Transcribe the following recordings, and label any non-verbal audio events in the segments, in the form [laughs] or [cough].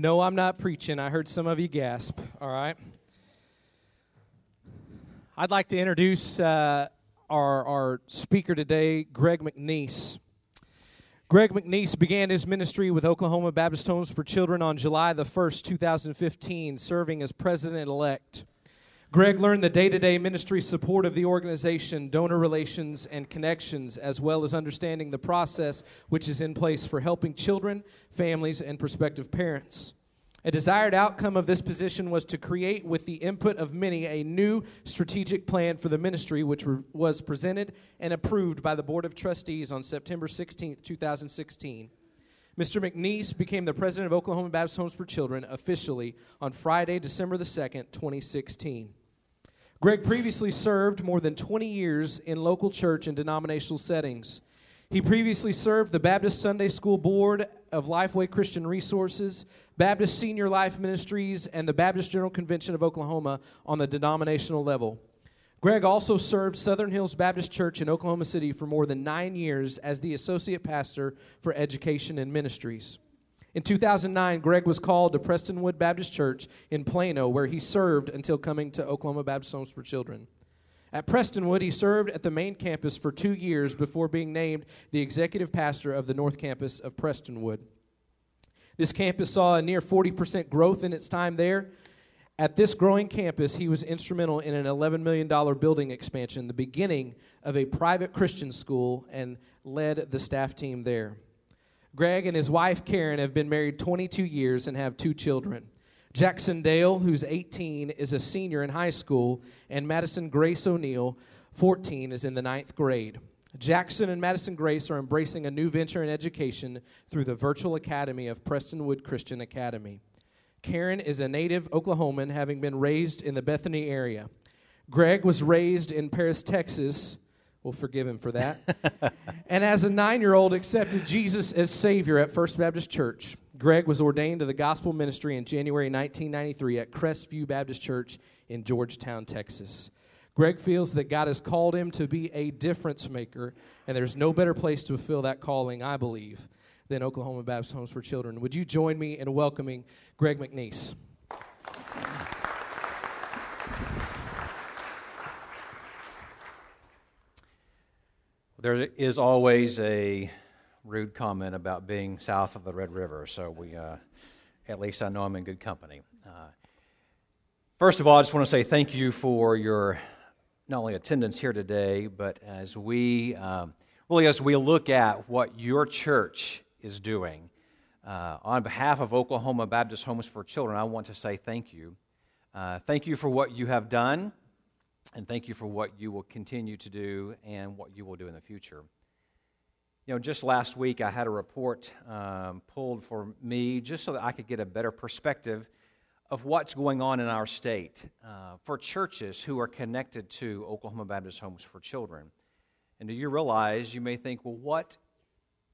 No, I'm not preaching. I heard some of you gasp. All right. I'd like to introduce uh, our, our speaker today, Greg McNeese. Greg McNeese began his ministry with Oklahoma Baptist Homes for Children on July the 1st, 2015, serving as president elect. Greg learned the day to day ministry support of the organization, donor relations, and connections, as well as understanding the process which is in place for helping children, families, and prospective parents. A desired outcome of this position was to create, with the input of many, a new strategic plan for the ministry, which was presented and approved by the Board of Trustees on September 16, 2016. Mr. McNeese became the president of Oklahoma Baptist Homes for Children officially on Friday, December the 2nd, 2016. Greg previously served more than 20 years in local church and denominational settings. He previously served the Baptist Sunday School Board of Lifeway Christian Resources, Baptist Senior Life Ministries, and the Baptist General Convention of Oklahoma on the denominational level. Greg also served Southern Hills Baptist Church in Oklahoma City for more than nine years as the associate pastor for education and ministries. In 2009, Greg was called to Prestonwood Baptist Church in Plano, where he served until coming to Oklahoma Baptist Homes for Children. At Prestonwood, he served at the main campus for two years before being named the executive pastor of the North Campus of Prestonwood. This campus saw a near 40% growth in its time there. At this growing campus, he was instrumental in an $11 million building expansion, the beginning of a private Christian school, and led the staff team there. Greg and his wife Karen have been married 22 years and have two children. Jackson Dale, who's 18, is a senior in high school, and Madison Grace O'Neill, 14, is in the ninth grade. Jackson and Madison Grace are embracing a new venture in education through the virtual academy of Prestonwood Christian Academy. Karen is a native Oklahoman, having been raised in the Bethany area. Greg was raised in Paris, Texas. We'll forgive him for that. [laughs] and as a nine year old, accepted Jesus as Savior at First Baptist Church. Greg was ordained to the gospel ministry in January 1993 at Crestview Baptist Church in Georgetown, Texas. Greg feels that God has called him to be a difference maker, and there's no better place to fulfill that calling, I believe, than Oklahoma Baptist Homes for Children. Would you join me in welcoming Greg McNeese? There is always a rude comment about being south of the Red River, so we, uh, at least I know I'm in good company. Uh, first of all, I just want to say thank you for your not only attendance here today, but as we um, really as we look at what your church is doing. Uh, on behalf of Oklahoma Baptist Homes for Children, I want to say thank you. Uh, thank you for what you have done, and thank you for what you will continue to do and what you will do in the future. You know, just last week I had a report um, pulled for me just so that I could get a better perspective of what's going on in our state uh, for churches who are connected to Oklahoma Baptist Homes for Children. And do you realize, you may think, well, what,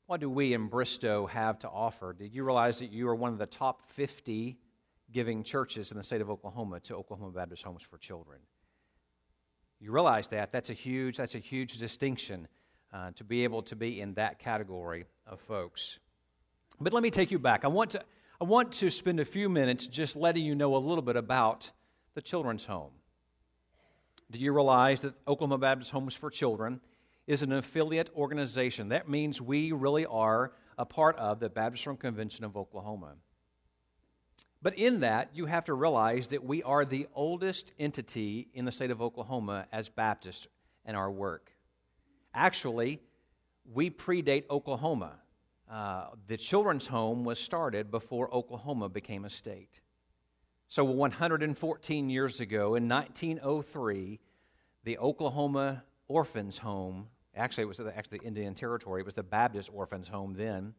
what do we in Bristow have to offer? Did you realize that you are one of the top 50 giving churches in the state of Oklahoma to Oklahoma Baptist Homes for Children? You realize that? That's a huge, that's a huge distinction uh, to be able to be in that category of folks. But let me take you back. I want to, I want to spend a few minutes just letting you know a little bit about the children's home. Do you realize that Oklahoma Baptist Homes for Children is an affiliate organization? That means we really are a part of the Baptist Convention of Oklahoma. But in that, you have to realize that we are the oldest entity in the state of Oklahoma as Baptists in our work. Actually, we predate Oklahoma. Uh, the children's home was started before Oklahoma became a state. So, 114 years ago, in 1903, the Oklahoma Orphans Home, actually, it was actually the Indian Territory, it was the Baptist Orphans Home then.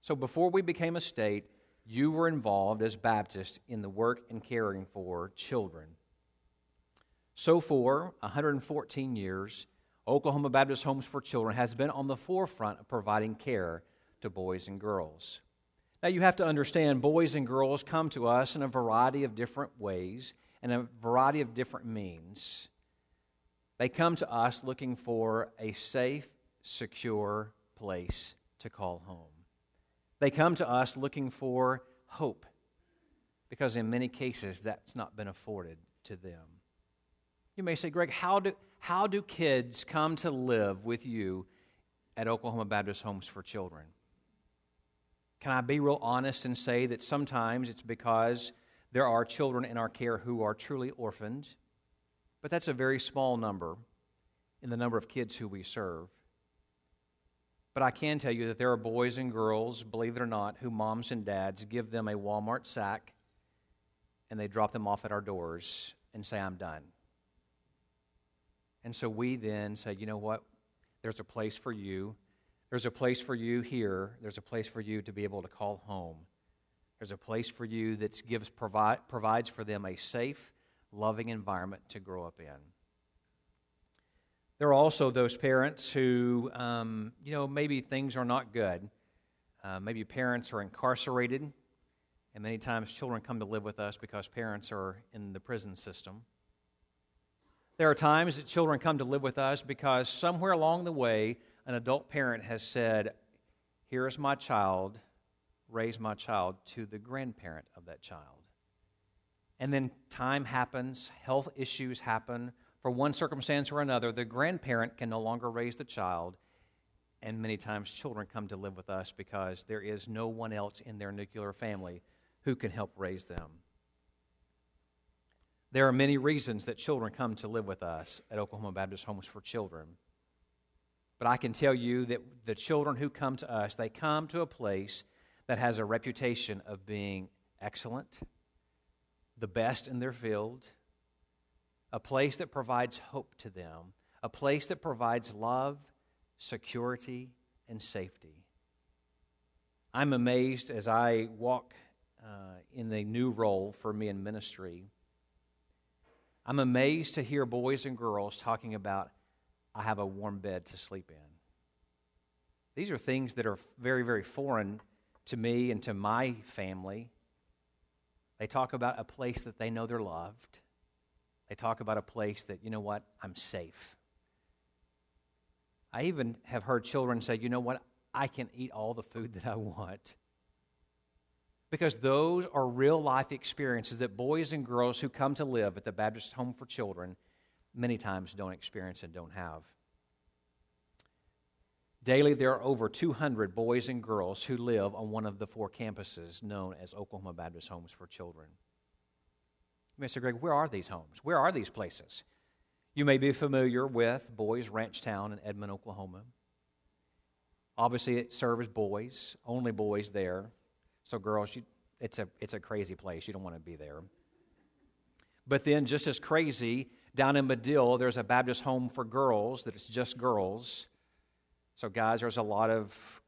So, before we became a state, you were involved as Baptists in the work and caring for children. So, for 114 years, Oklahoma Baptist Homes for Children has been on the forefront of providing care to boys and girls. Now, you have to understand, boys and girls come to us in a variety of different ways and a variety of different means. They come to us looking for a safe, secure place to call home. They come to us looking for hope because in many cases that's not been afforded to them. You may say, Greg, how do, how do kids come to live with you at Oklahoma Baptist Homes for Children? Can I be real honest and say that sometimes it's because there are children in our care who are truly orphaned, but that's a very small number in the number of kids who we serve. But I can tell you that there are boys and girls, believe it or not, who moms and dads give them a Walmart sack and they drop them off at our doors and say, I'm done. And so we then say, you know what? There's a place for you. There's a place for you here. There's a place for you to be able to call home. There's a place for you that gives, provide, provides for them a safe, loving environment to grow up in. There are also those parents who, um, you know, maybe things are not good. Uh, maybe parents are incarcerated, and many times children come to live with us because parents are in the prison system. There are times that children come to live with us because somewhere along the way, an adult parent has said, Here is my child, raise my child to the grandparent of that child. And then time happens, health issues happen. For one circumstance or another, the grandparent can no longer raise the child. And many times children come to live with us because there is no one else in their nuclear family who can help raise them. There are many reasons that children come to live with us at Oklahoma Baptist Homes for Children. But I can tell you that the children who come to us, they come to a place that has a reputation of being excellent, the best in their field, a place that provides hope to them, a place that provides love, security, and safety. I'm amazed as I walk uh, in the new role for me in ministry. I'm amazed to hear boys and girls talking about, I have a warm bed to sleep in. These are things that are very, very foreign to me and to my family. They talk about a place that they know they're loved. They talk about a place that, you know what, I'm safe. I even have heard children say, you know what, I can eat all the food that I want. Because those are real life experiences that boys and girls who come to live at the Baptist Home for Children many times don't experience and don't have. Daily, there are over 200 boys and girls who live on one of the four campuses known as Oklahoma Baptist Homes for Children. Mr. Greg, where are these homes? Where are these places? You may be familiar with Boys Ranch Town in Edmond, Oklahoma. Obviously, it serves boys, only boys there. So, girls, you, it's, a, it's a crazy place. You don't want to be there. But then, just as crazy, down in Madill, there's a Baptist home for girls that it's just girls. So, guys, there's a lot of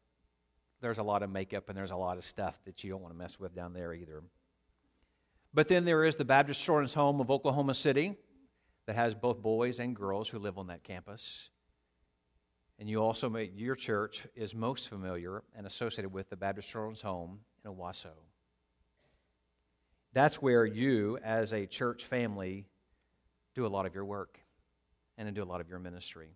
there's a lot of makeup and there's a lot of stuff that you don't want to mess with down there either. But then there is the Baptist Children's Home of Oklahoma City that has both boys and girls who live on that campus. And you also may, your church is most familiar and associated with the Baptist Children's Home in Owasso. That's where you, as a church family, do a lot of your work and do a lot of your ministry.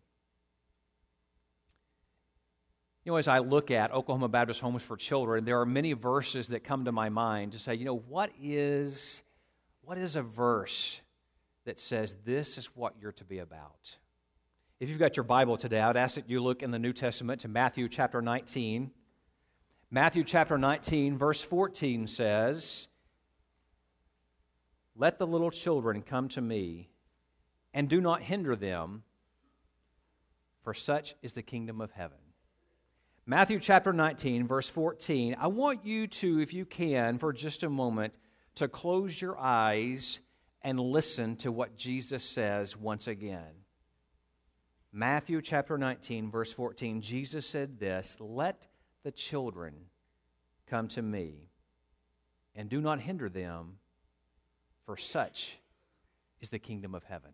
You know, as I look at Oklahoma Baptist Homes for Children, there are many verses that come to my mind to say, you know, what is, what is a verse that says this is what you're to be about? If you've got your Bible today, I would ask that you look in the New Testament to Matthew chapter 19. Matthew chapter 19, verse 14 says, Let the little children come to me, and do not hinder them, for such is the kingdom of heaven. Matthew chapter 19, verse 14. I want you to, if you can, for just a moment, to close your eyes and listen to what Jesus says once again. Matthew chapter 19, verse 14. Jesus said this Let the children come to me, and do not hinder them, for such is the kingdom of heaven.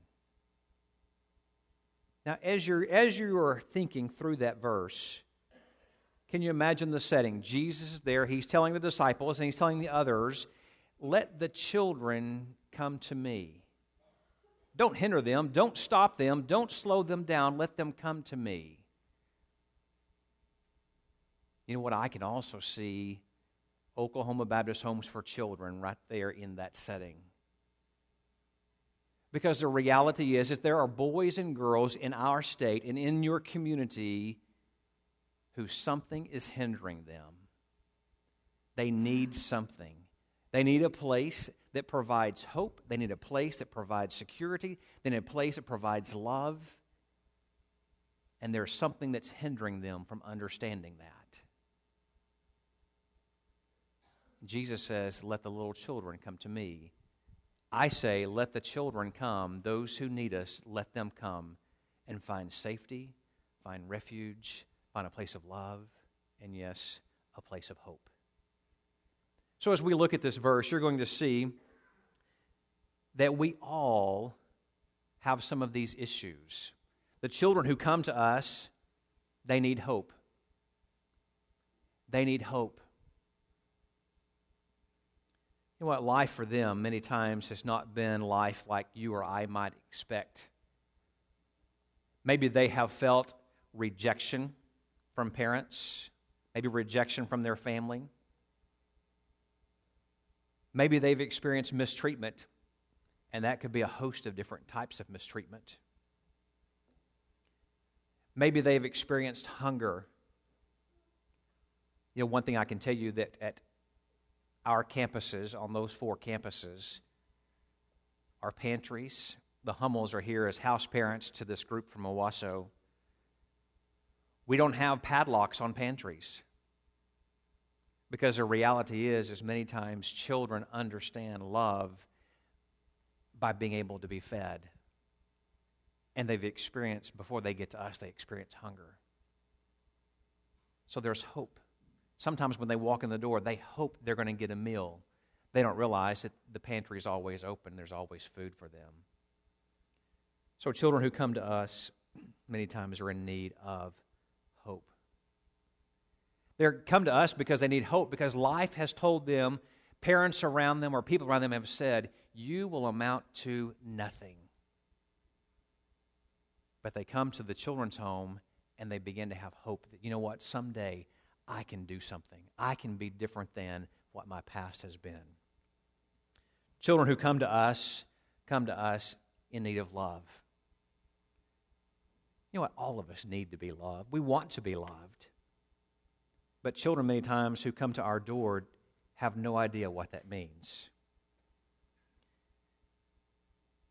Now, as you're, as you are thinking through that verse, can you imagine the setting? Jesus is there. He's telling the disciples and he's telling the others, Let the children come to me. Don't hinder them. Don't stop them. Don't slow them down. Let them come to me. You know what I can also see Oklahoma Baptist Homes for Children right there in that setting. Because the reality is that there are boys and girls in our state and in your community who something is hindering them. They need something. They need a place that provides hope. They need a place that provides security. They need a place that provides love. And there's something that's hindering them from understanding that. Jesus says, Let the little children come to me. I say, Let the children come. Those who need us, let them come and find safety, find refuge, find a place of love, and yes, a place of hope. So, as we look at this verse, you're going to see that we all have some of these issues. The children who come to us, they need hope. They need hope. You know what? Life for them many times has not been life like you or I might expect. Maybe they have felt rejection from parents, maybe rejection from their family. Maybe they've experienced mistreatment, and that could be a host of different types of mistreatment. Maybe they've experienced hunger. You know, one thing I can tell you that at our campuses, on those four campuses, our pantries, the Hummels are here as house parents to this group from Owasso. We don't have padlocks on pantries. Because the reality is, is many times children understand love by being able to be fed. And they've experienced, before they get to us, they experience hunger. So there's hope. Sometimes when they walk in the door, they hope they're going to get a meal. They don't realize that the pantry is always open, there's always food for them. So children who come to us many times are in need of. They come to us because they need hope, because life has told them, parents around them or people around them have said, you will amount to nothing. But they come to the children's home and they begin to have hope that, you know what, someday I can do something. I can be different than what my past has been. Children who come to us come to us in need of love. You know what? All of us need to be loved. We want to be loved. But children, many times, who come to our door have no idea what that means.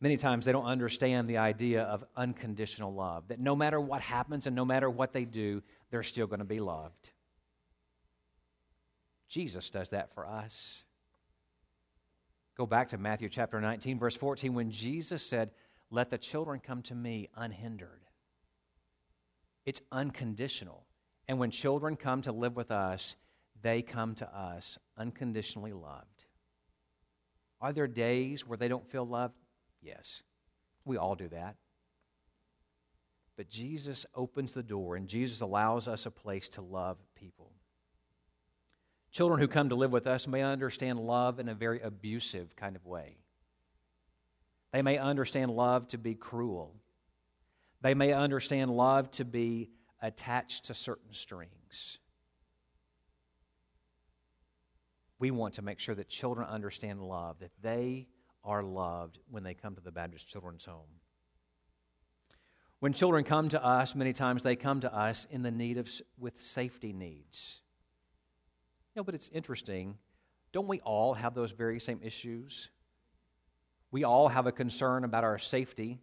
Many times they don't understand the idea of unconditional love, that no matter what happens and no matter what they do, they're still going to be loved. Jesus does that for us. Go back to Matthew chapter 19, verse 14, when Jesus said, Let the children come to me unhindered. It's unconditional. And when children come to live with us, they come to us unconditionally loved. Are there days where they don't feel loved? Yes. We all do that. But Jesus opens the door and Jesus allows us a place to love people. Children who come to live with us may understand love in a very abusive kind of way. They may understand love to be cruel. They may understand love to be attached to certain strings. We want to make sure that children understand love, that they are loved when they come to the Baptist Children's Home. When children come to us, many times they come to us in the need of with safety needs. You know, but it's interesting. Don't we all have those very same issues? We all have a concern about our safety.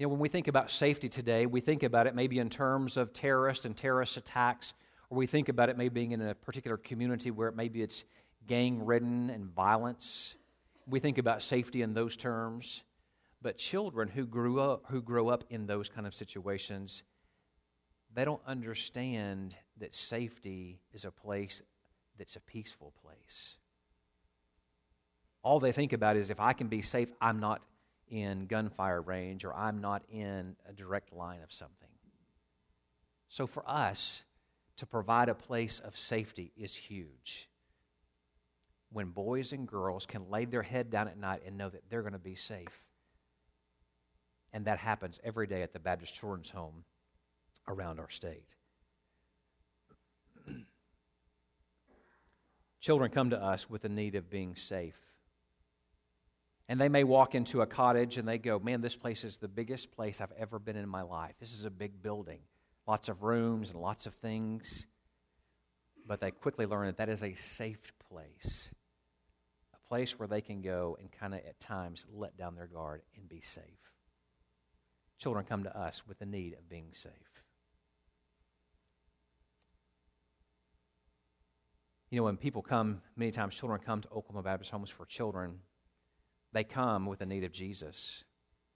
You know, when we think about safety today, we think about it maybe in terms of terrorist and terrorist attacks, or we think about it maybe being in a particular community where maybe it's gang ridden and violence. We think about safety in those terms. But children who grew up who grow up in those kind of situations, they don't understand that safety is a place that's a peaceful place. All they think about is if I can be safe, I'm not in gunfire range or I'm not in a direct line of something. So for us, to provide a place of safety is huge. When boys and girls can lay their head down at night and know that they're going to be safe. And that happens every day at the Baptist Children's Home around our state. [clears throat] Children come to us with the need of being safe. And they may walk into a cottage and they go, Man, this place is the biggest place I've ever been in my life. This is a big building, lots of rooms and lots of things. But they quickly learn that that is a safe place, a place where they can go and kind of at times let down their guard and be safe. Children come to us with the need of being safe. You know, when people come, many times children come to Oklahoma Baptist Homes for Children, they come with the need of Jesus.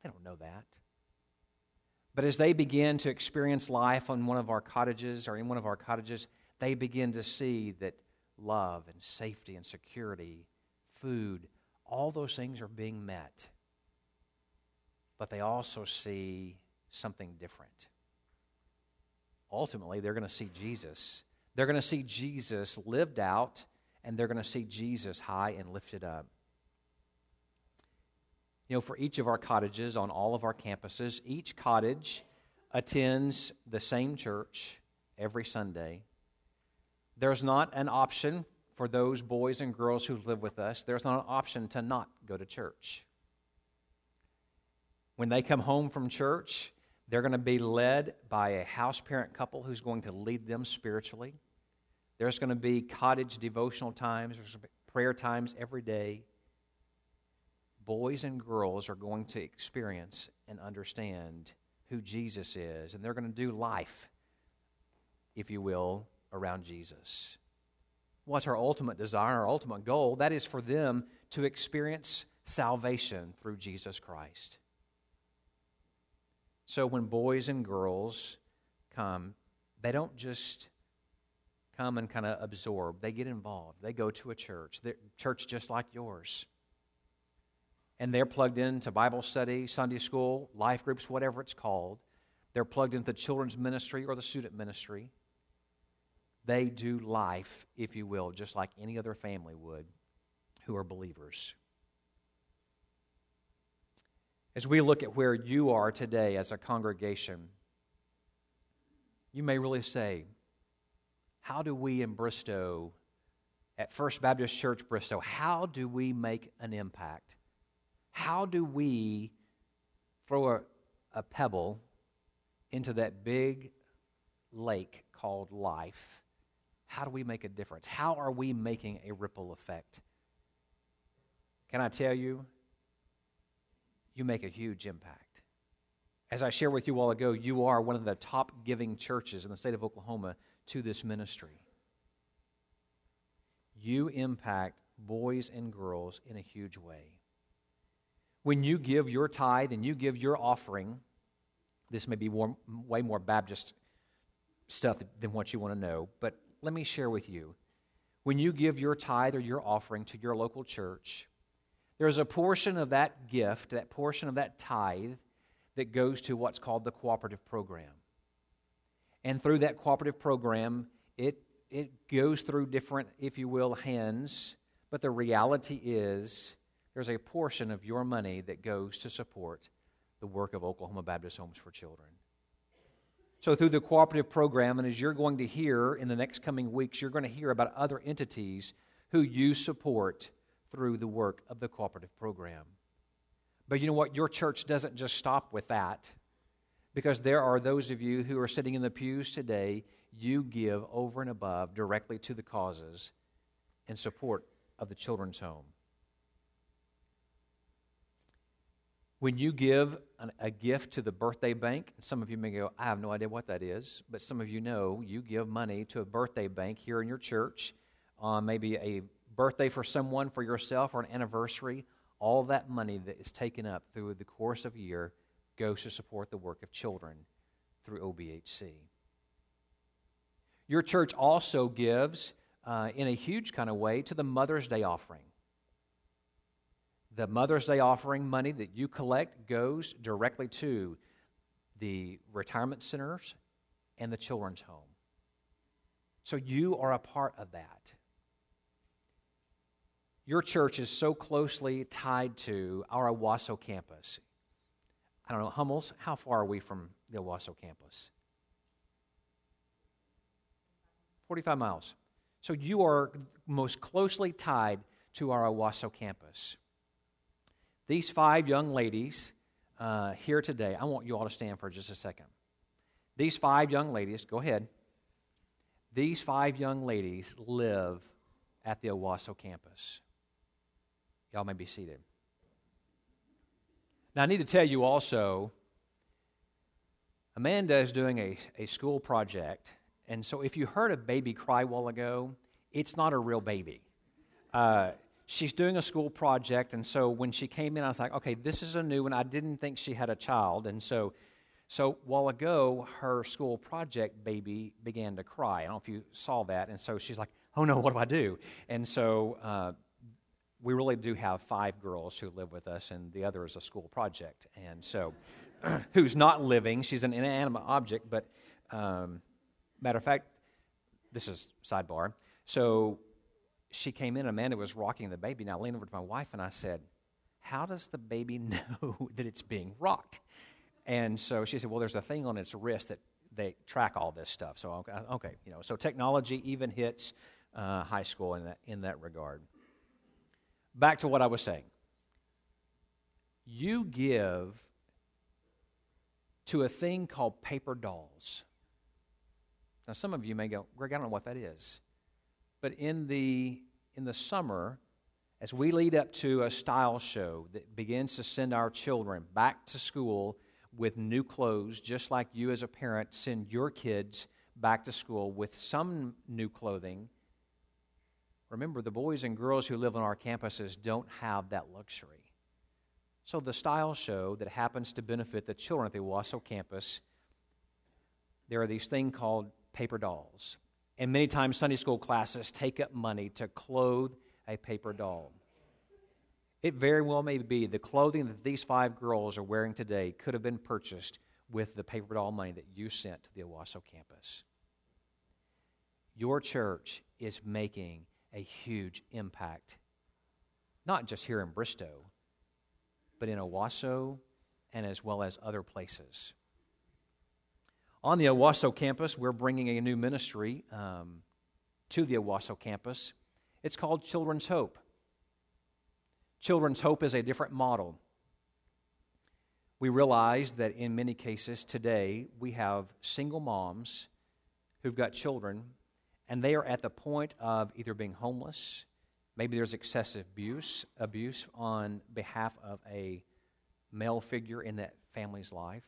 They don't know that. But as they begin to experience life on one of our cottages or in one of our cottages, they begin to see that love and safety and security, food, all those things are being met. But they also see something different. Ultimately, they're going to see Jesus. They're going to see Jesus lived out, and they're going to see Jesus high and lifted up. You know, for each of our cottages on all of our campuses, each cottage attends the same church every Sunday. There's not an option for those boys and girls who live with us, there's not an option to not go to church. When they come home from church, they're going to be led by a house parent couple who's going to lead them spiritually. There's going to be cottage devotional times, there's prayer times every day boys and girls are going to experience and understand who Jesus is, and they're going to do life, if you will, around Jesus. What's our ultimate desire, our ultimate goal? That is for them to experience salvation through Jesus Christ. So when boys and girls come, they don't just come and kind of absorb, they get involved. They go to a church, church just like yours and they're plugged into Bible study, Sunday school, life groups, whatever it's called. They're plugged into the children's ministry or the student ministry. They do life, if you will, just like any other family would who are believers. As we look at where you are today as a congregation, you may really say, How do we in Bristow, at First Baptist Church Bristow, how do we make an impact? How do we throw a, a pebble into that big lake called life? How do we make a difference? How are we making a ripple effect? Can I tell you? You make a huge impact. As I shared with you a while ago, you are one of the top giving churches in the state of Oklahoma to this ministry. You impact boys and girls in a huge way when you give your tithe and you give your offering, this may be more, way more Baptist stuff than what you want to know, but let me share with you. When you give your tithe or your offering to your local church, there's a portion of that gift, that portion of that tithe, that goes to what's called the cooperative program. And through that cooperative program, it, it goes through different, if you will, hands, but the reality is there's a portion of your money that goes to support the work of Oklahoma Baptist Homes for Children. So, through the cooperative program, and as you're going to hear in the next coming weeks, you're going to hear about other entities who you support through the work of the cooperative program. But you know what? Your church doesn't just stop with that. Because there are those of you who are sitting in the pews today, you give over and above directly to the causes in support of the children's home. When you give an, a gift to the birthday bank, some of you may go, I have no idea what that is, but some of you know you give money to a birthday bank here in your church, uh, maybe a birthday for someone, for yourself, or an anniversary. All that money that is taken up through the course of a year goes to support the work of children through OBHC. Your church also gives, uh, in a huge kind of way, to the Mother's Day offering. The Mother's Day offering money that you collect goes directly to the retirement centers and the children's home. So you are a part of that. Your church is so closely tied to our Owasso campus. I don't know, Hummels, how far are we from the Owasso campus? 45 miles. So you are most closely tied to our Owasso campus. These five young ladies uh, here today, I want you all to stand for just a second. These five young ladies, go ahead. These five young ladies live at the Owasso campus. Y'all may be seated. Now, I need to tell you also, Amanda is doing a, a school project. And so if you heard a baby cry a while ago, it's not a real baby. Uh, she's doing a school project. And so when she came in, I was like, okay, this is a new one. I didn't think she had a child. And so, so while ago, her school project baby began to cry. I don't know if you saw that. And so she's like, oh no, what do I do? And so uh, we really do have five girls who live with us, and the other is a school project. And so, [clears throat] who's not living? She's an inanimate object, but um, matter of fact, this is sidebar. So she came in, Amanda was rocking the baby. Now I leaned over to my wife and I said, How does the baby [laughs] know that it's being rocked? And so she said, Well, there's a thing on its wrist that they track all this stuff. So, okay, okay you know, so technology even hits uh, high school in that, in that regard back to what I was saying. You give to a thing called paper dolls. Now, some of you may go, Greg, I don't know what that is. But in the, in the summer, as we lead up to a style show that begins to send our children back to school with new clothes, just like you as a parent send your kids back to school with some new clothing, Remember, the boys and girls who live on our campuses don't have that luxury. So, the style show that happens to benefit the children at the Owasso campus, there are these things called paper dolls. And many times, Sunday school classes take up money to clothe a paper doll. It very well may be the clothing that these five girls are wearing today could have been purchased with the paper doll money that you sent to the Owasso campus. Your church is making a huge impact, not just here in Bristow, but in Owasso and as well as other places. On the Owasso campus, we're bringing a new ministry um, to the Owasso campus. It's called Children's Hope. Children's Hope is a different model. We realize that in many cases today, we have single moms who've got children and they are at the point of either being homeless, maybe there's excessive abuse, abuse on behalf of a male figure in that family's life.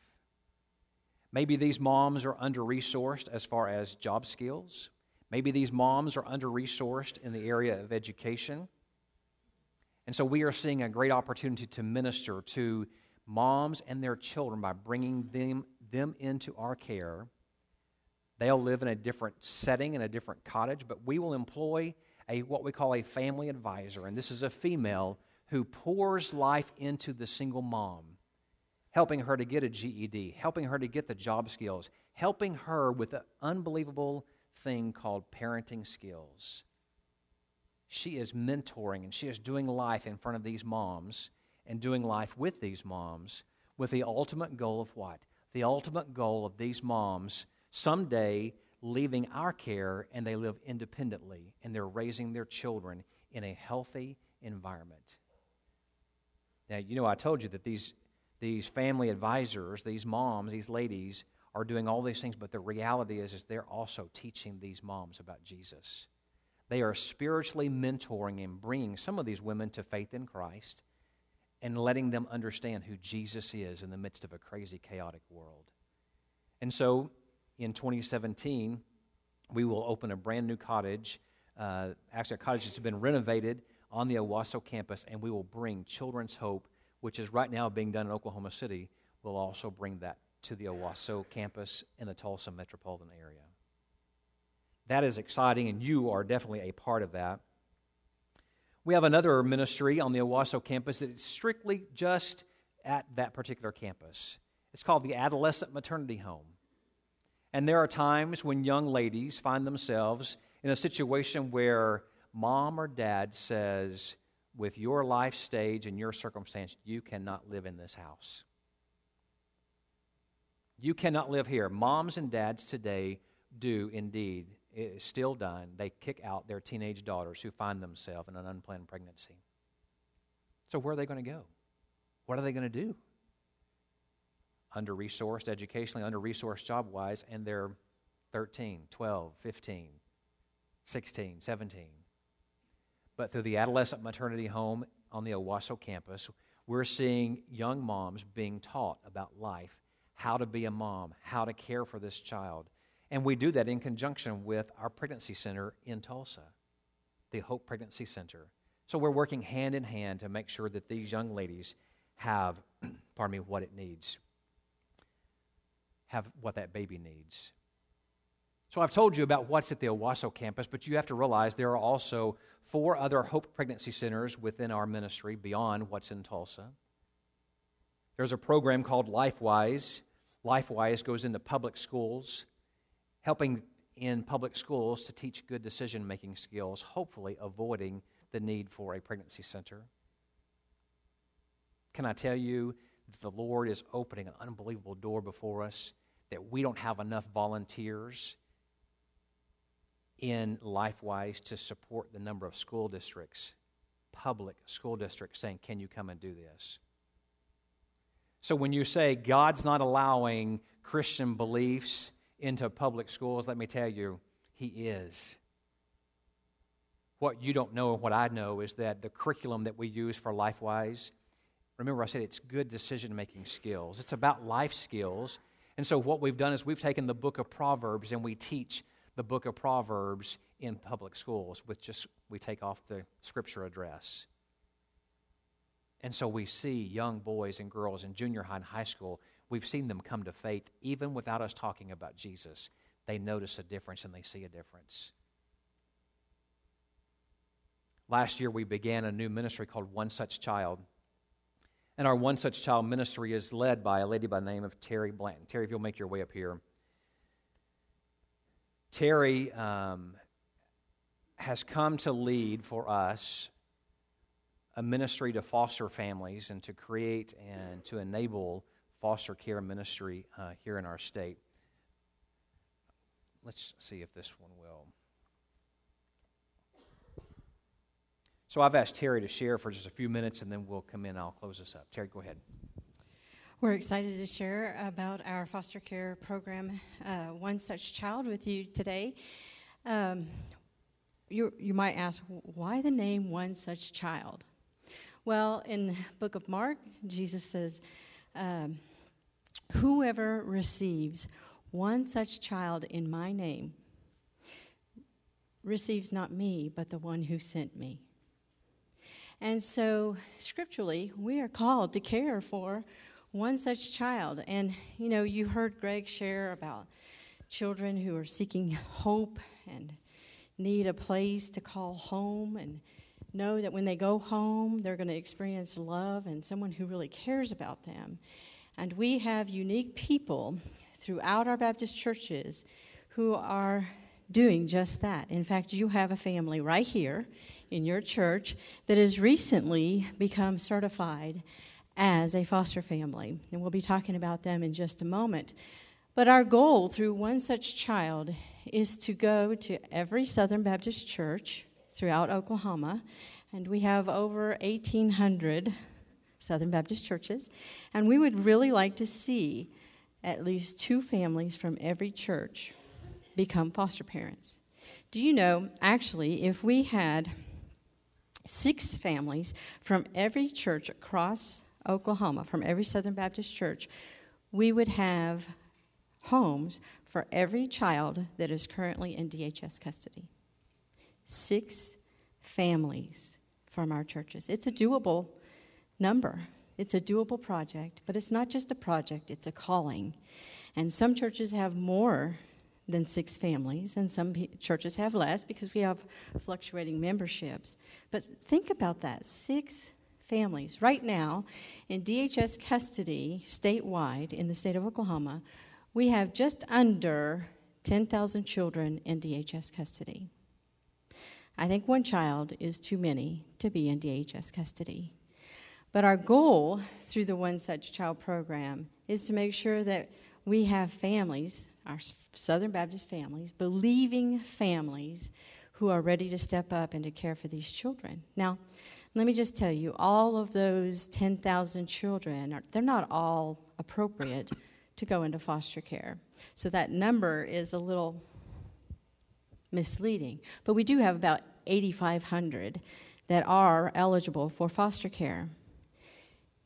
Maybe these moms are under resourced as far as job skills. Maybe these moms are under resourced in the area of education. And so we are seeing a great opportunity to minister to moms and their children by bringing them, them into our care They'll live in a different setting, in a different cottage, but we will employ a what we call a family advisor. And this is a female who pours life into the single mom, helping her to get a GED, helping her to get the job skills, helping her with an unbelievable thing called parenting skills. She is mentoring and she is doing life in front of these moms and doing life with these moms with the ultimate goal of what? The ultimate goal of these moms someday leaving our care and they live independently and they're raising their children in a healthy environment. Now, you know, I told you that these, these family advisors, these moms, these ladies, are doing all these things, but the reality is, is they're also teaching these moms about Jesus. They are spiritually mentoring and bringing some of these women to faith in Christ and letting them understand who Jesus is in the midst of a crazy, chaotic world. And so in 2017, we will open a brand new cottage. Uh, actually, a cottage that's been renovated on the Owasso campus, and we will bring Children's Hope, which is right now being done in Oklahoma City. We'll also bring that to the Owasso campus in the Tulsa metropolitan area. That is exciting, and you are definitely a part of that. We have another ministry on the Owasso campus that is strictly just at that particular campus. It's called the Adolescent Maternity Home. And there are times when young ladies find themselves in a situation where mom or dad says, with your life stage and your circumstance, you cannot live in this house. You cannot live here. Moms and dads today do indeed it is still done. They kick out their teenage daughters who find themselves in an unplanned pregnancy. So, where are they going to go? What are they going to do? Under resourced educationally, under resourced job wise, and they're 13, 12, 15, 16, 17. But through the adolescent maternity home on the Owasso campus, we're seeing young moms being taught about life, how to be a mom, how to care for this child. And we do that in conjunction with our pregnancy center in Tulsa, the Hope Pregnancy Center. So we're working hand in hand to make sure that these young ladies have, [clears throat] pardon me, what it needs, have what that baby needs. So I've told you about what's at the Owasso campus, but you have to realize there are also four other Hope Pregnancy Centers within our ministry beyond what's in Tulsa. There's a program called LifeWise. LifeWise goes into public schools, helping in public schools to teach good decision making skills, hopefully avoiding the need for a pregnancy center. Can I tell you that the Lord is opening an unbelievable door before us, that we don't have enough volunteers in LifeWise to support the number of school districts, public school districts, saying, Can you come and do this? So when you say God's not allowing Christian beliefs into public schools, let me tell you, He is. What you don't know and what I know is that the curriculum that we use for LifeWise, remember I said it's good decision making skills. It's about life skills. And so what we've done is we've taken the book of Proverbs and we teach the book of Proverbs in public schools with just, we take off the scripture address. And so we see young boys and girls in junior high and high school, we've seen them come to faith even without us talking about Jesus. They notice a difference and they see a difference. Last year, we began a new ministry called One Such Child. And our One Such Child ministry is led by a lady by the name of Terry Blanton. Terry, if you'll make your way up here. Terry um, has come to lead for us a ministry to foster families and to create and to enable foster care ministry uh, here in our state. Let's see if this one will. So I've asked Terry to share for just a few minutes and then we'll come in. I'll close this up. Terry, go ahead. We're excited to share about our foster care program, uh, One Such Child, with you today. Um, you, you might ask, why the name One Such Child? Well, in the book of Mark, Jesus says, um, Whoever receives one such child in my name receives not me, but the one who sent me. And so, scripturally, we are called to care for one such child. And, you know, you heard Greg share about children who are seeking hope and need a place to call home and know that when they go home, they're going to experience love and someone who really cares about them. And we have unique people throughout our Baptist churches who are doing just that. In fact, you have a family right here in your church that has recently become certified as a foster family. And we'll be talking about them in just a moment. But our goal through one such child is to go to every Southern Baptist church throughout Oklahoma. And we have over 1,800 Southern Baptist churches. And we would really like to see at least two families from every church become foster parents. Do you know, actually, if we had six families from every church across Oklahoma, from every Southern Baptist church, we would have homes for every child that is currently in DHS custody. Six families from our churches. It's a doable number. It's a doable project, but it's not just a project, it's a calling. And some churches have more than six families, and some churches have less because we have fluctuating memberships. But think about that six families. Right now, in DHS custody statewide in the state of Oklahoma, we have just under 10,000 children in DHS custody. I think one child is too many to be in DHS custody. But our goal through the One Such Child program is to make sure that we have families our Southern Baptist families, believing families who are ready to step up and to care for these children. Now, let me just tell you, all of those 10,000 children, are, they're not all appropriate to go into foster care. So that number is a little misleading. But we do have about 8,500 that are eligible for foster care.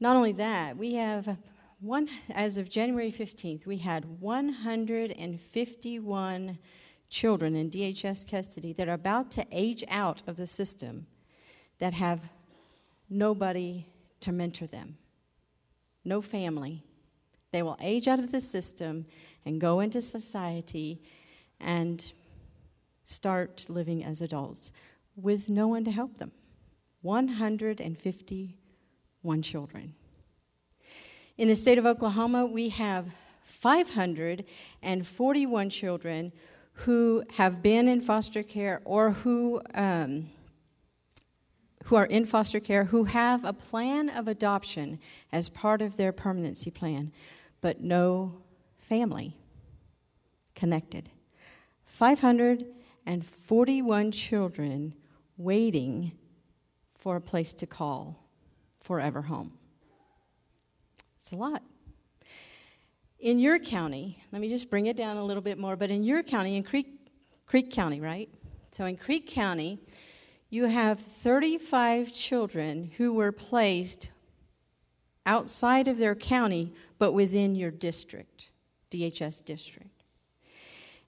Not only that, we have one, as of January 15th, we had 151 children in DHS custody that are about to age out of the system that have nobody to mentor them, no family. They will age out of the system and go into society and start living as adults with no one to help them. 151 children. In the state of Oklahoma, we have 541 children who have been in foster care or who, um, who are in foster care who have a plan of adoption as part of their permanency plan, but no family connected. 541 children waiting for a place to call forever home. It's a lot. In your county, let me just bring it down a little bit more, but in your county, in Creek, Creek County, right? So in Creek County, you have 35 children who were placed outside of their county, but within your district, DHS district.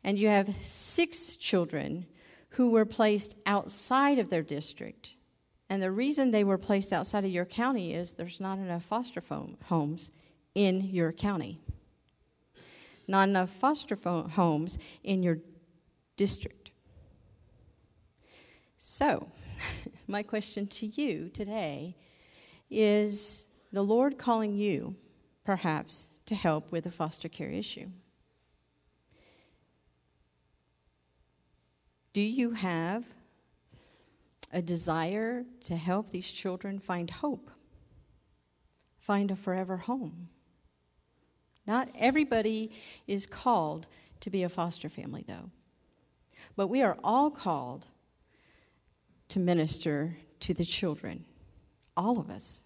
And you have six children who were placed outside of their district. And the reason they were placed outside of your county is there's not enough foster homes in your county, not enough foster homes in your district. So, [laughs] my question to you today is the Lord calling you, perhaps, to help with the foster care issue? Do you have a desire to help these children find hope, find a forever home? Not everybody is called to be a foster family, though. But we are all called to minister to the children, all of us.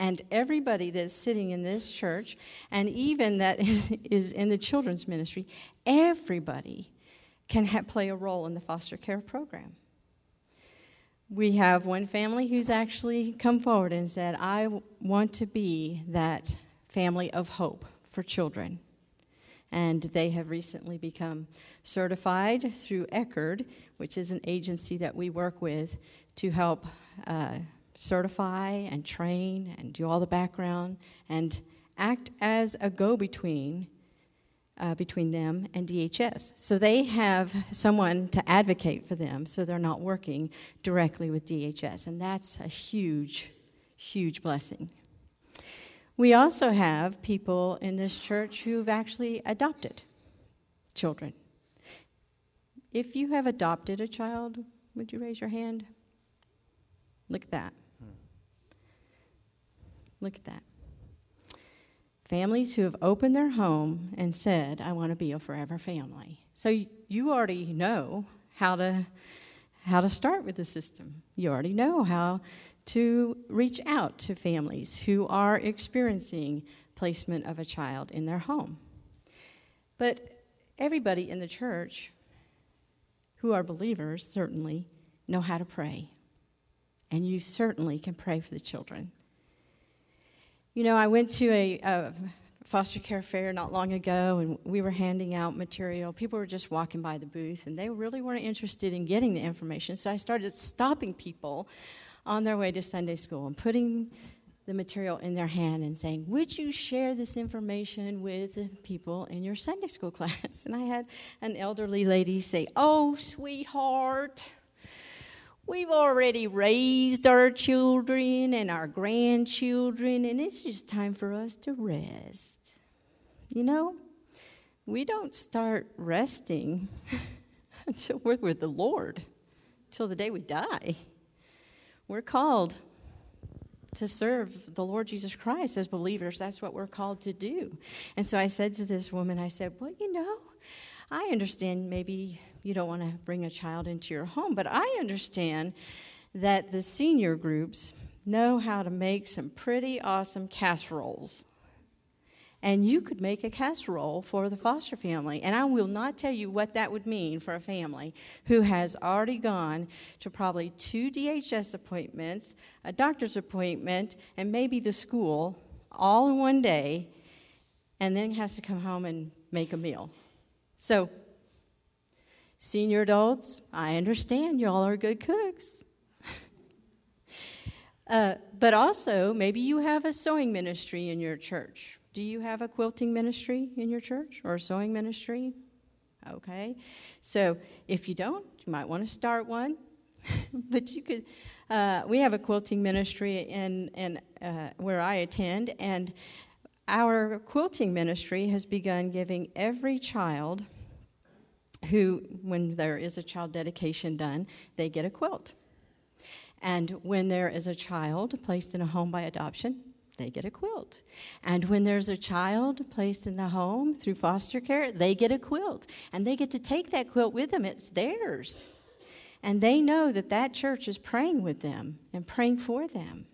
And everybody that's sitting in this church, and even that [laughs] is in the children's ministry, everybody can ha- play a role in the foster care program. We have one family who's actually come forward and said, I want to be that family of hope for children. And they have recently become certified through Eckerd, which is an agency that we work with to help uh, certify and train and do all the background and act as a go between uh, between them and DHS. So they have someone to advocate for them so they're not working directly with DHS. And that's a huge, huge blessing. We also have people in this church who've actually adopted children. If you have adopted a child, would you raise your hand? Look at that. Look at that. Families who have opened their home and said, I want to be a forever family. So you already know how to how to start with the system. You already know how to reach out to families who are experiencing placement of a child in their home. But everybody in the church who are believers certainly know how to pray. And you certainly can pray for the children. You know, I went to a, a, foster care fair not long ago, and we were handing out material. People were just walking by the booth, and they really weren't interested in getting the information. So I started stopping people on their way to Sunday school and putting the material in their hand and saying, Would you share this information with people in your Sunday school [laughs] class? And I had an elderly lady say, Oh, sweetheart. We've already raised our children and our grandchildren, and it's just time for us to rest. You know, we don't start resting [laughs] until we're with the Lord, until the day we die. We're called to serve the Lord Jesus Christ as believers. That's what we're called to do. And so I said to this woman, I said, Well, you know, I understand maybe you don't want to bring a child into your home, but I understand that the senior groups know how to make some pretty awesome casseroles. And you could make a casserole for the foster family. And I will not tell you what that would mean for a family who has already gone to probably two DHS appointments, a doctor's appointment, and maybe the school all in one day, and then has to come home and make a meal. So, senior adults, I understand y'all are good cooks. [laughs] uh, but also, maybe you have a sewing ministry in your church. Do you have a quilting ministry in your church or a sewing ministry? Okay. So if you don't, you might want to start one. [laughs] but you could, uh, we have a quilting ministry in, in uh, where I attend, and our quilting ministry has begun giving every child who, when there is a child dedication done, they get a quilt. And when there is a child placed in a home by adoption, they get a quilt. And when there's a child placed in the home through foster care, they get a quilt. And they get to take that quilt with them, it's theirs. And they know that that church is praying with them and praying for them.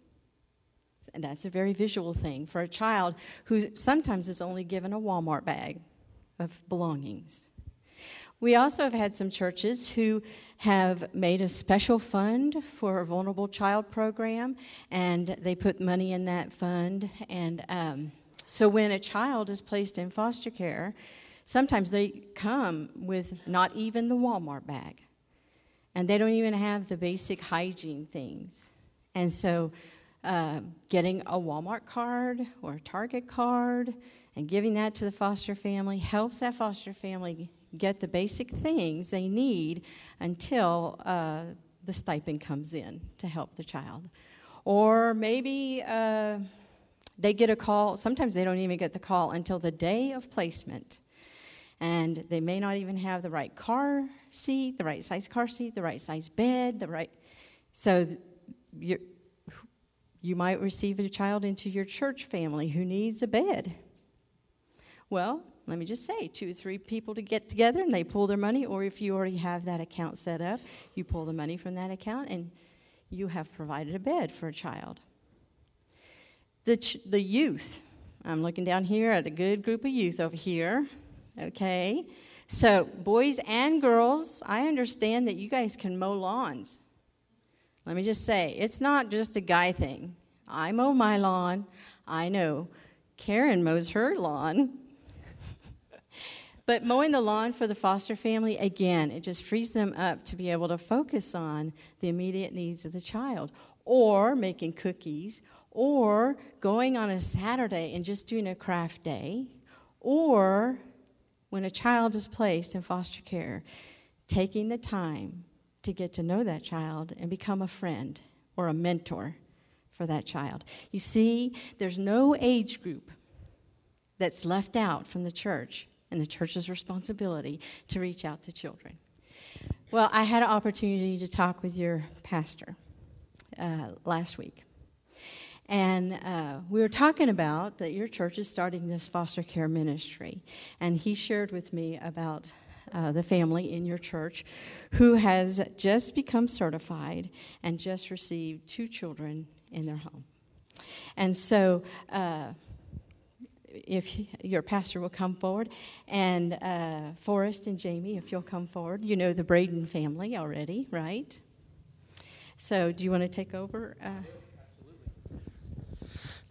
And that's a very visual thing for a child who sometimes is only given a Walmart bag of belongings. We also have had some churches who have made a special fund for a vulnerable child program, and they put money in that fund. And um, so when a child is placed in foster care, sometimes they come with not even the Walmart bag, and they don't even have the basic hygiene things. And so uh, getting a Walmart card or a Target card and giving that to the foster family helps that foster family get the basic things they need until uh, the stipend comes in to help the child. Or maybe uh, they get a call, sometimes they don't even get the call until the day of placement. And they may not even have the right car seat, the right size car seat, the right size bed, the right. So you you might receive a child into your church family who needs a bed. Well, let me just say, two or three people to get together and they pull their money, or if you already have that account set up, you pull the money from that account and you have provided a bed for a child. The, ch- the youth, I'm looking down here at a good group of youth over here, okay? So, boys and girls, I understand that you guys can mow lawns. Let me just say, it's not just a guy thing. I mow my lawn. I know Karen mows her lawn. But mowing the lawn for the foster family, again, it just frees them up to be able to focus on the immediate needs of the child, or making cookies, or going on a Saturday and just doing a craft day, or when a child is placed in foster care, taking the time to get to know that child and become a friend or a mentor for that child. You see, there's no age group that's left out from the church and the church's responsibility to reach out to children. Well, I had an opportunity to talk with your pastor uh, last week. And uh, we were talking about that your church is starting this foster care ministry. And he shared with me about uh, the family in your church who has just become certified and just received two children in their home. And so, uh, if your pastor will come forward, and uh, Forrest and Jamie, if you'll come forward. You know the Braden family already, right? So, do you want to take over? Uh,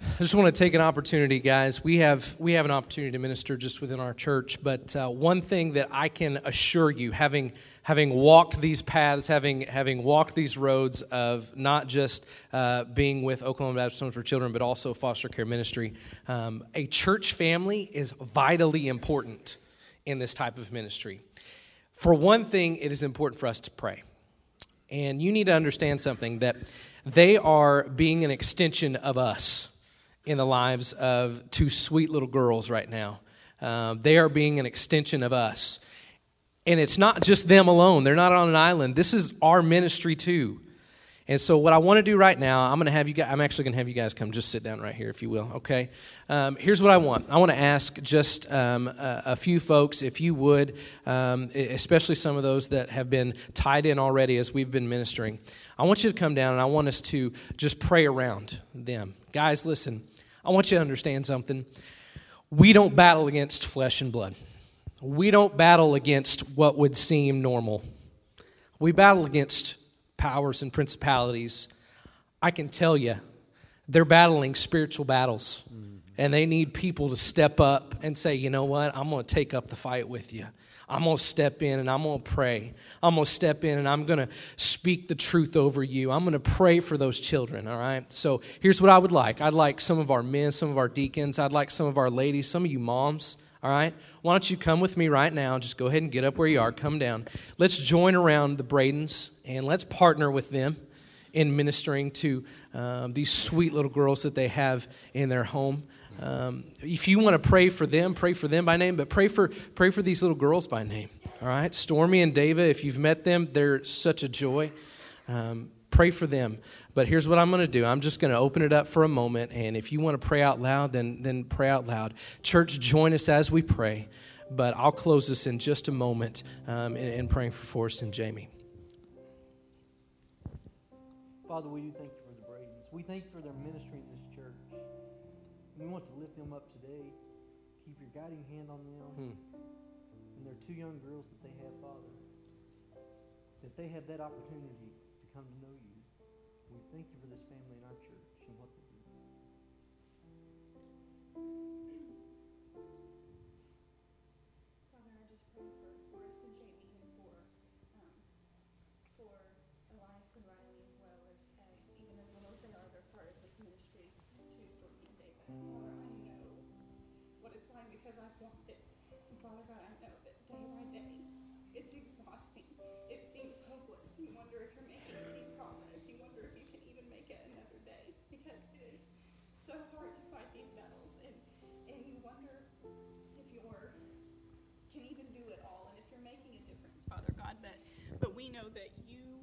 I just want to take an opportunity, guys. We have we have an opportunity to minister just within our church, but uh, one thing that I can assure you, having having walked these paths, having having walked these roads of not just uh, being with Oklahoma Baptist Homes for Children, but also foster care ministry, um, a church family is vitally important in this type of ministry. For one thing, it is important for us to pray, and you need to understand something that they are being an extension of us in the lives of two sweet little girls right now. Um, they are being an extension of us. And it's not just them alone, they're not on an island. This is our ministry too. And so, what I want to do right now, I'm going to have you guys, I'm actually going to have you guys come just sit down right here, if you will, okay? Um, here's what I want I want to ask just um, a, a, few folks, if you would, um, especially some of those that have been tied in already as we've been ministering. I want you to come down and I want us to just pray around them. Guys, listen, I want you to understand something. We don't battle against flesh and blood, we don't battle against what would seem normal. We battle against powers and principalities, I can tell you they're battling spiritual battles. Mm-hmm. And they need people to step up and say, you know what, I'm going to take up the fight with you. I'm going to step in and I'm going to pray. I'm going to step in and I'm going to speak the truth over you. I'm going to pray for those children, all right? So here's what I would like I'd like some of our men, some of our deacons, I'd like some of our ladies, some of you moms, all right? Why don't you come with me right now? Just go ahead and get up where you are. Come down. Let's join around the Bradens and let's partner with them in ministering to um, these sweet little girls that they have in their home. Um, if you want to pray for them, pray for them by name, but pray for pray for these little girls by name. All right, Stormy and David. If you've met them, they're such a joy. Um, pray for them. But here's what I'm going to do. I'm just going to open it up for a moment, and if you want to pray out loud, then then pray out loud. Church, join us as we pray. But I'll close this in just a moment um, in, in praying for Forrest and Jamie. Father, we do thank you for the Bradens. We thank you for their ministry in this church. We want to lift them up today. Keep your guiding hand on them. Hmm. And their two young girls that they have, Father. That they have that opportunity because I've walked it. And Father God, I know that day by day, it's exhausting. It seems hopeless. You wonder if you're making any progress. You wonder if you can even make it another day because it is so hard to fight these battles. And, and you wonder if you're can even do it all and if you're making a difference, Father God. But, but we know that you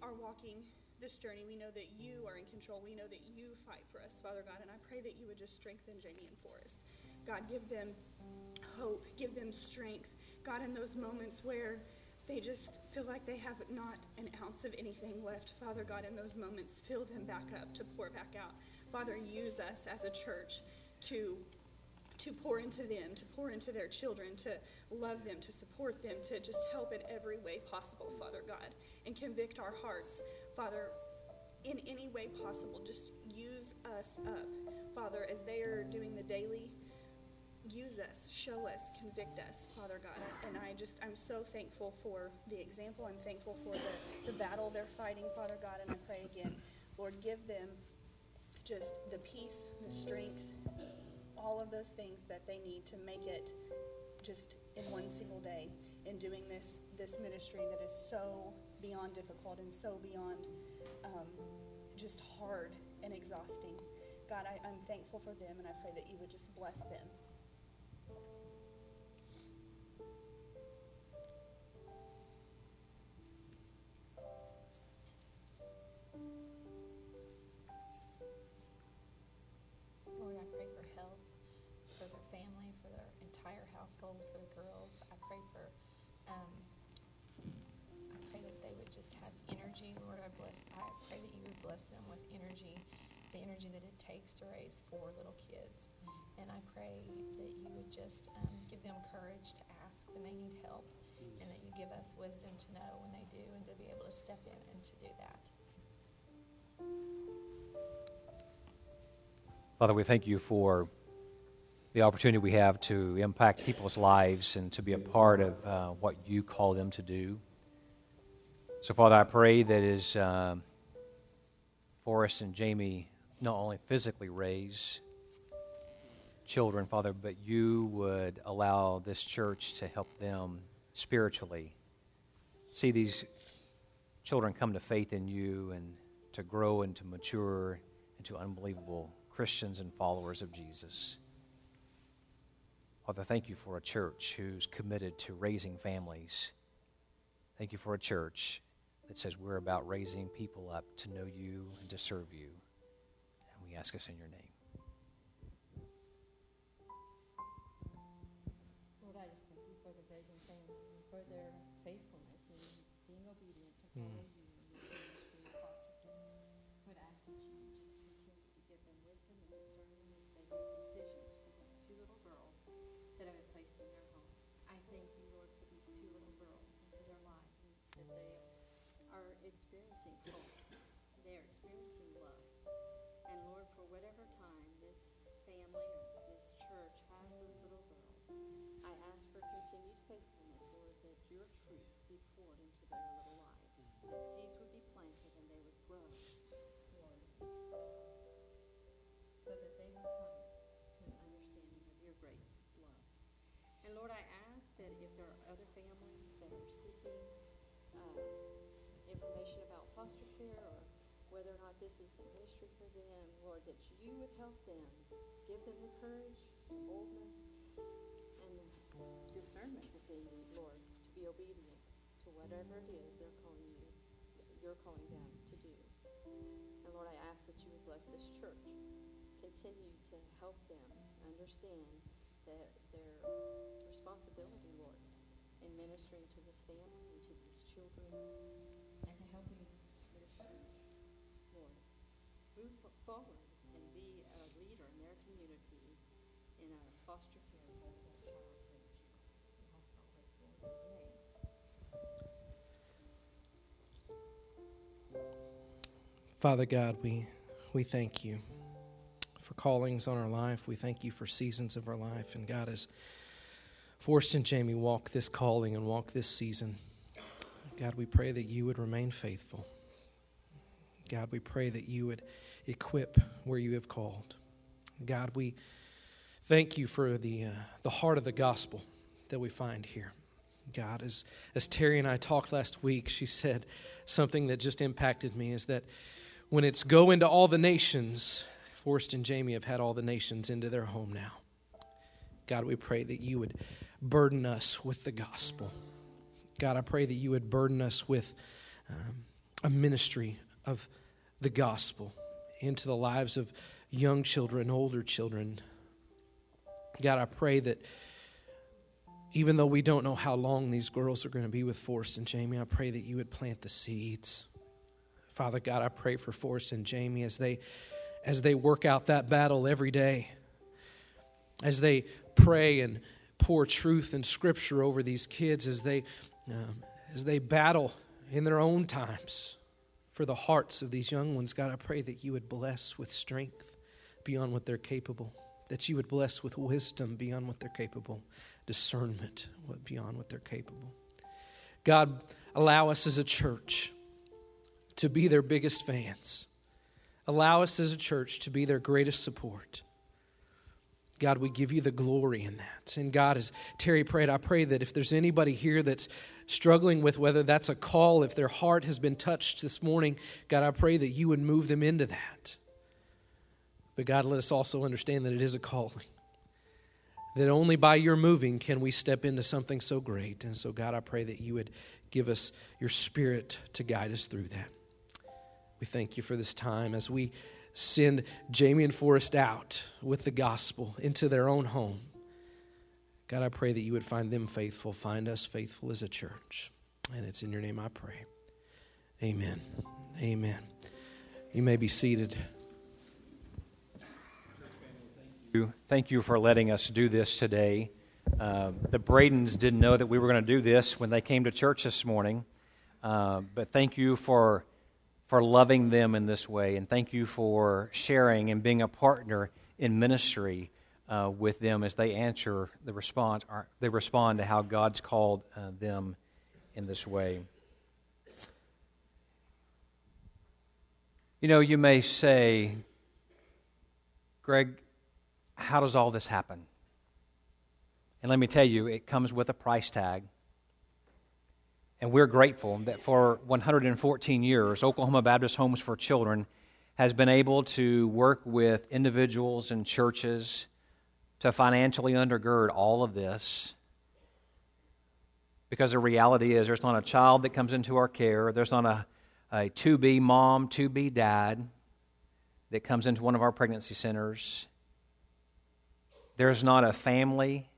are walking this journey. We know that you are in control. We know that you fight for us, Father God. And I pray that you would just strengthen Jamie and Forrest. God, give them hope, give them strength. God, in those moments where they just feel like they have not an ounce of anything left, Father God, in those moments, fill them back up to pour back out. Father, use us as a church to to pour into them, to pour into their children, to love them, to support them, to just help in every way possible, Father God, and convict our hearts, Father, in any way possible. Just use us up, Father, as they are doing the daily use us, show us, convict us, Father God. And I just, I'm so thankful for the example. I'm thankful for the, the battle they're fighting, Father God. And I pray again, Lord, give them just the peace, the strength, all of those things that they need to make it just in one single day in doing this, this ministry that is so beyond difficult and so beyond um, just hard and exhausting. God, I, I'm thankful for them, and I pray that you would just bless them. Energy Lord, I bless. I pray that you would bless them with energy, the energy that it takes to raise four little kids. And I pray that you would just um, give them courage to ask when they need help, and that you give us wisdom to know when they do, and to be able to step in and to do that. Father, we thank you for the opportunity we have to impact people's lives and to be a part of uh, what you call them to do. So, Father, I pray that as uh, Forrest and Jamie not only physically raise children, Father, but you would allow this church to help them spiritually see these children come to faith in you and to grow and to mature into unbelievable Christians and followers of Jesus. Father, thank you for a church who's committed to raising families. Thank you for a church that says we're about raising people up to know you and to serve you. And we ask us in your name. Experiencing hope. They are experiencing love. And Lord, for whatever time this family or this church has those little girls, I ask for continued faithfulness, Lord, that your truth be poured into their little lives, that seeds would be planted and they would grow, Lord, so that they would come to an understanding of your great love. And Lord, I ask that if there are other families that are seeking or whether or not this is the ministry for them, Lord, that you would help them, give them the courage, the boldness, and the discernment that they need, Lord, to be obedient to whatever it is they're calling you, you're calling them to do. And Lord, I ask that you would bless this church. Continue to help them understand that their responsibility, Lord, in ministering to this family and to these children forward and be a leader in their community in a foster care. Father God, we, we thank you for callings on our life. We thank you for seasons of our life. And God, has Forrest and Jamie walk this calling and walk this season, God, we pray that you would remain faithful. God, we pray that you would equip where you have called. God, we thank you for the, uh, the heart of the gospel that we find here. God, as, as Terry and I talked last week, she said something that just impacted me is that when it's go into all the nations, Forrest and Jamie have had all the nations into their home now. God, we pray that you would burden us with the gospel. God, I pray that you would burden us with um, a ministry of the gospel into the lives of young children, older children. God, I pray that even though we don't know how long these girls are going to be with Forrest and Jamie, I pray that you would plant the seeds. Father God, I pray for Forrest and Jamie as they as they work out that battle every day. As they pray and pour truth and scripture over these kids as they um, as they battle in their own times for the hearts of these young ones, God, I pray that you would bless with strength beyond what they're capable, that you would bless with wisdom beyond what they're capable, discernment beyond what they're capable. God, allow us as a church to be their biggest fans. Allow us as a church to be their greatest support. God, we give you the glory in that. And God, as Terry prayed, I pray that if there's anybody here that's struggling with whether that's a call, if their heart has been touched this morning, God, I pray that you would move them into that. But God, let us also understand that it is a calling. That only by your moving can we step into something so great. And so, God, I pray that you would give us your spirit to guide us through that. We thank you for this time as we send Jamie and Forrest out with the gospel into their own home. God, I pray that you would find them faithful, find us faithful as a church. And it's in your name I pray. Amen. Amen. You may be seated. you. Thank you for letting us do this today. Uh, the Bradens didn't know that we were going to do this when they came to church this morning, uh, but thank you for for loving them in this way, and thank you for sharing and being a partner in ministry uh, with them as they answer the response. Or they respond to how God's called uh, them in this way. You know, you may say, Greg, how does all this happen? And let me tell you, it comes with a price tag. And we're grateful that for 114 years, Oklahoma Baptist Homes for Children has been able to work with individuals and churches to financially undergird all of this Because the reality is, there's not a child that comes into our care, there's not a, a to be mom, to be dad that comes into one of our pregnancy centers. There's not a family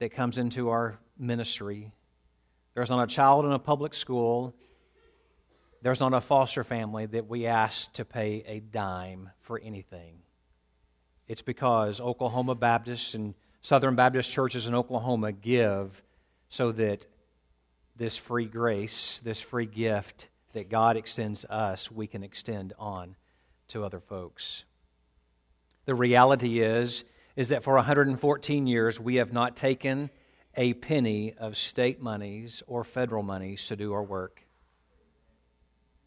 that comes into our ministry. There's not a child in a public school. There's not a foster family that we ask to pay a dime for anything. It's because Oklahoma Baptists and Southern Baptist churches in Oklahoma give so that this free grace, this free gift that God extends to us, we can extend on to other folks. The reality is is that for 114 years we have not taken a penny of state monies or federal monies to do our work.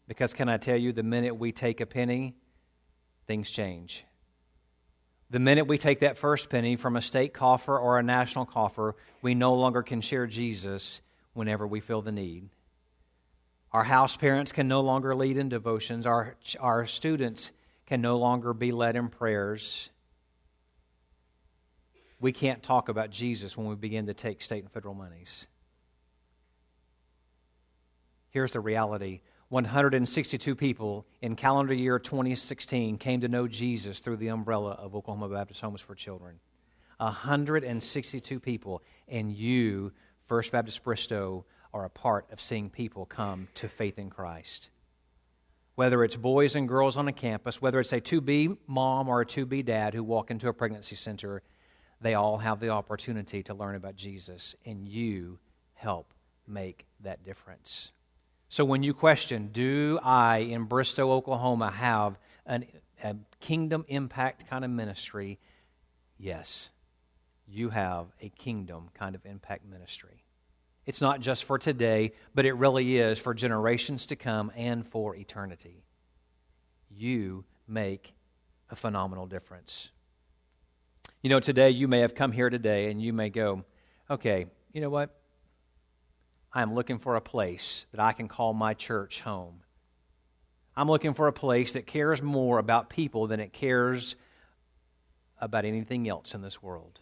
Because can I tell you the minute we take a penny, things change. The minute we take that first penny from a state coffer or a national coffer, we no longer can share Jesus whenever we feel the need. Our house parents can no longer lead in devotions. Our, our students can no longer be led in prayers. We can't talk about Jesus when we begin to take state and federal monies. Here's the reality 162 people in calendar year 2016 came to know Jesus through the umbrella of Oklahoma Baptist Homes for Children. 162 people, and you, First Baptist Bristow, are a part of seeing people come to faith in Christ. Whether it's boys and girls on a campus, whether it's a to be mom or a to be dad who walk into a pregnancy center, they all have the opportunity to learn about Jesus, and you help make that difference. So when you question, do I in Bristow, Oklahoma, have an, a kingdom impact kind of ministry? Yes, you have a kingdom kind of impact ministry. It's not just for today, but it really is for generations to come and for eternity. You make a phenomenal difference. You know, today you may have come here today and you may go, okay, you know what? I'm looking for a place that I can call my church home. I'm looking for a place that cares more about people than it cares about anything else in this world.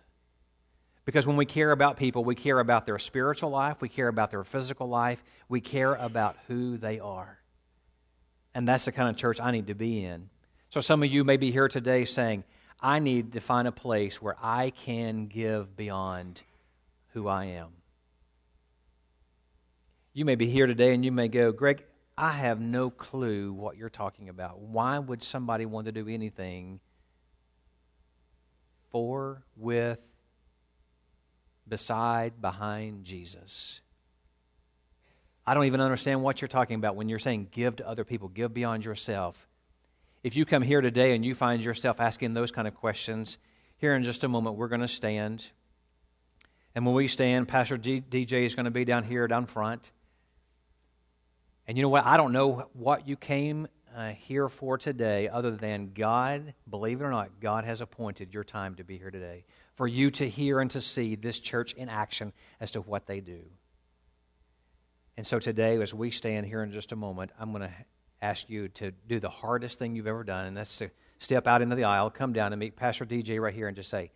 Because when we care about people, we care about their spiritual life, we care about their physical life, we care about who they are. And that's the kind of church I need to be in. So some of you may be here today saying, I need to find a place where I can give beyond who I am. You may be here today and you may go, Greg, I have no clue what you're talking about. Why would somebody want to do anything for, with, beside, behind Jesus. I don't even understand what you're talking about when you're saying give to other people, give beyond yourself. If you come here today and you find yourself asking those kind of questions, here in just a moment we're going to stand. And when we stand, Pastor G- DJ is going to be down here, down front. And you know what? I don't know what you came uh, here for today, other than God, believe it or not, God has appointed your time to be here today for you to hear and to see this church in action as to what they do. And so today, as we stand here in just a moment, I'm going to ask you to do the hardest thing you've ever done, and that's to step out into the aisle, come down and meet Pastor DJ right here, and just say,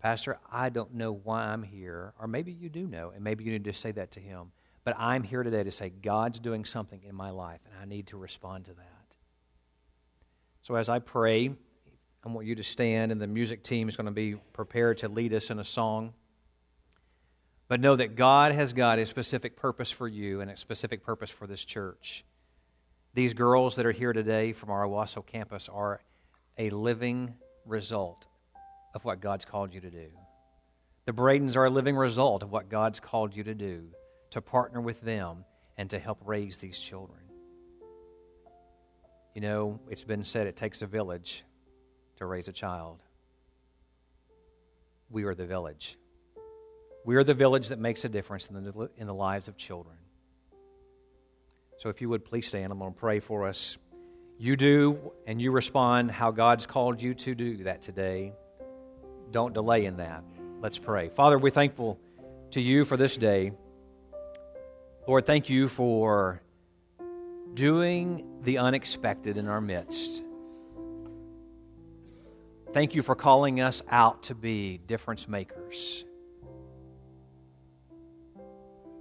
Pastor, I don't know why I'm here, or maybe you do know, and maybe you need to say that to him. But I'm here today to say, God's doing something in my life, and I need to respond to that. So as I pray, I want you to stand, and the music team is going to be prepared to lead us in a song. But know that God has got a specific purpose for you and a specific purpose for this church. These girls that are here today from our Owasso campus are a living result of what God's called you to do. The Bradens are a living result of what God's called you to do, to partner with them and to help raise these children. You know, it's been said it takes a village to raise a child. We are the village. We are the village that makes a difference in the, in the lives of children. So if you would please stand, I'm going to pray for us. You do and you respond how God's called you to do that today. Don't delay in that. Let's pray. Father, we're thankful to you for this day. Lord, thank you for doing the unexpected in our midst. Thank you for calling us out to be difference makers.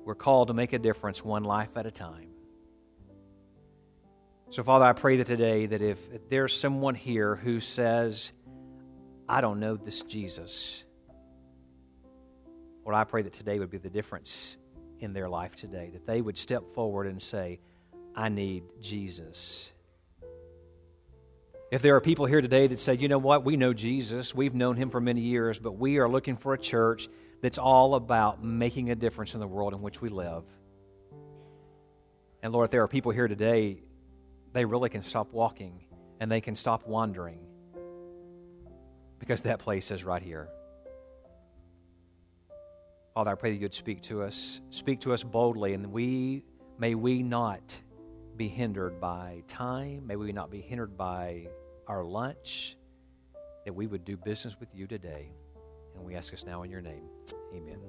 We're called to make a difference one life at a time. So, Father, I pray that today that if there's someone here who says, I don't know this Jesus, Lord, I pray that today would be the difference in their life today, that they would step forward and say, I need Jesus. If there are people here today that say, you know what, we know Jesus, we've known him for many years, but we are looking for a church that's all about making a difference in the world in which we live. And Lord, if there are people here today, they really can stop walking and they can stop wandering because that place is right here. Father, I pray that you'd speak to us, speak to us boldly, and we may we not be hindered by time, may we not be hindered by our lunch, that we would do business with you today. And we ask us now in your name. Amen.